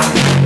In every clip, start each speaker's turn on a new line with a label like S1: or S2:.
S1: down.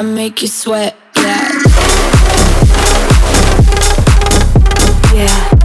S1: I make you sweat, yeah. Yeah.